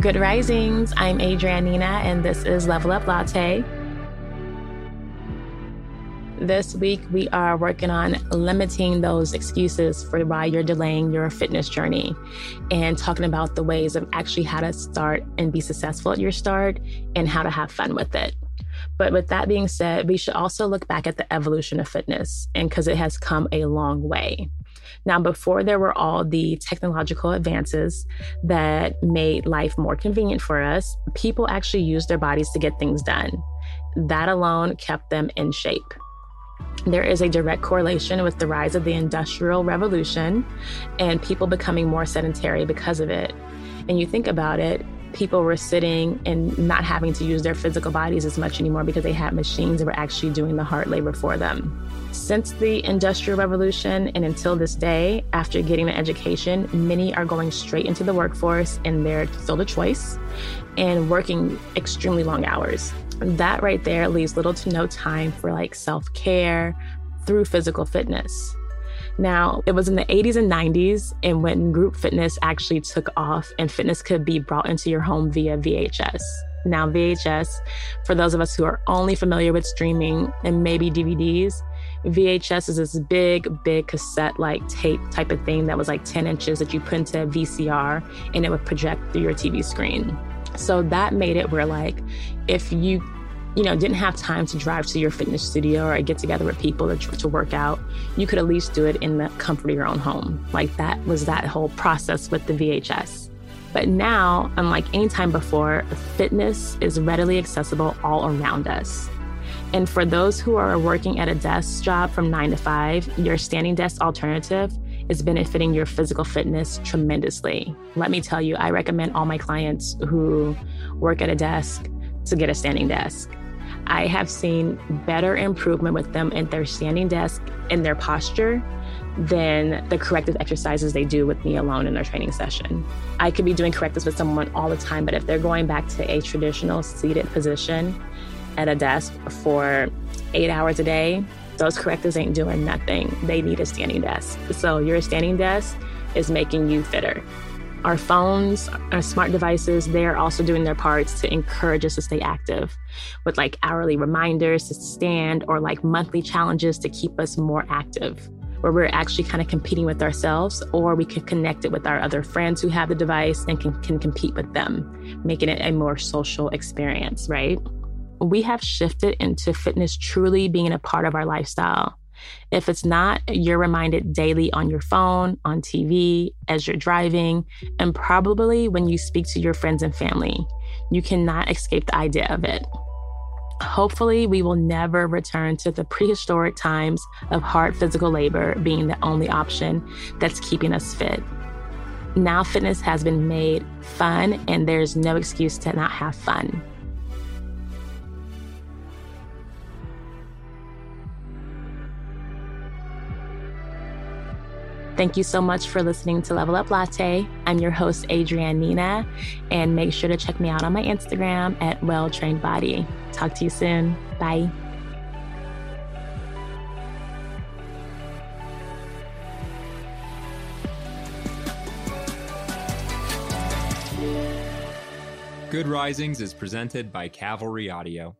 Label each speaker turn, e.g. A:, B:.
A: Good risings. I'm Adrienne Nina, and this is Level Up Latte. This week, we are working on limiting those excuses for why you're delaying your fitness journey and talking about the ways of actually how to start and be successful at your start and how to have fun with it. But with that being said, we should also look back at the evolution of fitness and because it has come a long way. Now, before there were all the technological advances that made life more convenient for us, people actually used their bodies to get things done. That alone kept them in shape. There is a direct correlation with the rise of the Industrial Revolution and people becoming more sedentary because of it. And you think about it, people were sitting and not having to use their physical bodies as much anymore because they had machines that were actually doing the hard labor for them. Since the Industrial Revolution and until this day, after getting an education, many are going straight into the workforce and they're still the choice and working extremely long hours. That right there leaves little to no time for like self care through physical fitness. Now, it was in the 80s and 90s, and when group fitness actually took off and fitness could be brought into your home via VHS. Now, VHS, for those of us who are only familiar with streaming and maybe DVDs, VHS is this big, big cassette like tape type of thing that was like 10 inches that you put into a VCR and it would project through your TV screen. So that made it where, like, if you you know, didn't have time to drive to your fitness studio or get together with people to, to work out, you could at least do it in the comfort of your own home. Like that was that whole process with the VHS. But now, unlike any time before, fitness is readily accessible all around us. And for those who are working at a desk job from nine to five, your standing desk alternative is benefiting your physical fitness tremendously. Let me tell you, I recommend all my clients who work at a desk to get a standing desk. I have seen better improvement with them in their standing desk and their posture than the corrective exercises they do with me alone in their training session. I could be doing correctives with someone all the time, but if they're going back to a traditional seated position at a desk for eight hours a day, those correctives ain't doing nothing. They need a standing desk. So your standing desk is making you fitter. Our phones, our smart devices, they're also doing their parts to encourage us to stay active with like hourly reminders to stand or like monthly challenges to keep us more active where we're actually kind of competing with ourselves, or we can connect it with our other friends who have the device and can, can compete with them, making it a more social experience, right? We have shifted into fitness truly being a part of our lifestyle. If it's not, you're reminded daily on your phone, on TV, as you're driving, and probably when you speak to your friends and family. You cannot escape the idea of it. Hopefully, we will never return to the prehistoric times of hard physical labor being the only option that's keeping us fit. Now, fitness has been made fun, and there's no excuse to not have fun. Thank you so much for listening to Level Up Latte. I'm your host, Adrienne Nina, and make sure to check me out on my Instagram at Well Trained Body. Talk to you soon. Bye.
B: Good Risings is presented by Cavalry Audio.